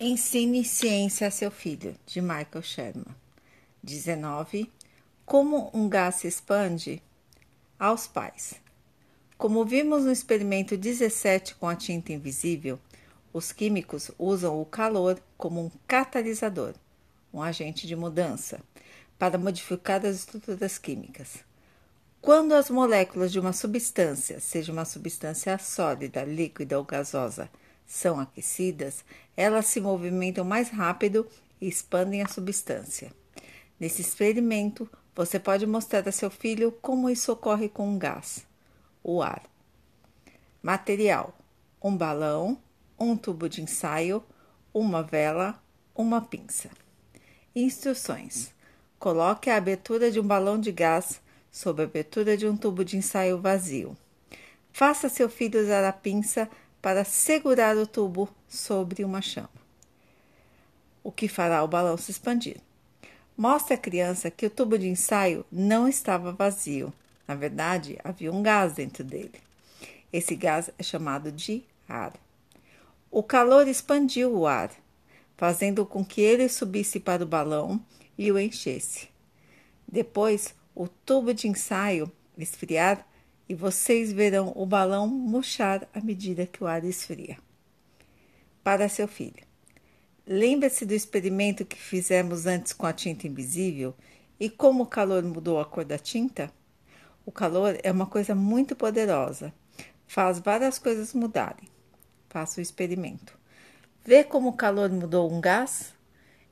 Ensine ciência a seu filho, de Michael Sherman. 19. Como um gás se expande? Aos pais. Como vimos no experimento 17 com a tinta invisível, os químicos usam o calor como um catalisador, um agente de mudança, para modificar as estruturas químicas. Quando as moléculas de uma substância, seja uma substância sólida, líquida ou gasosa, são aquecidas, elas se movimentam mais rápido e expandem a substância. Nesse experimento, você pode mostrar a seu filho como isso ocorre com um gás, o ar. Material: um balão, um tubo de ensaio, uma vela, uma pinça. Instruções: coloque a abertura de um balão de gás sob a abertura de um tubo de ensaio vazio. Faça seu filho usar a pinça para segurar o tubo sobre uma chama, o que fará o balão se expandir. Mostre à criança que o tubo de ensaio não estava vazio. Na verdade, havia um gás dentro dele. Esse gás é chamado de ar. O calor expandiu o ar, fazendo com que ele subisse para o balão e o enchesse. Depois, o tubo de ensaio esfriar e vocês verão o balão murchar à medida que o ar esfria. Para seu filho. Lembre-se do experimento que fizemos antes com a tinta invisível e como o calor mudou a cor da tinta? O calor é uma coisa muito poderosa, faz várias coisas mudarem. Faça o experimento. Vê como o calor mudou um gás?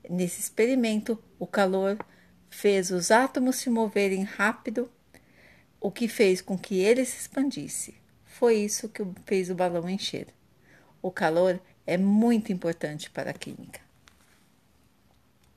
Nesse experimento, o calor fez os átomos se moverem rápido o que fez com que ele se expandisse. Foi isso que fez o balão encher. O calor é muito importante para a química.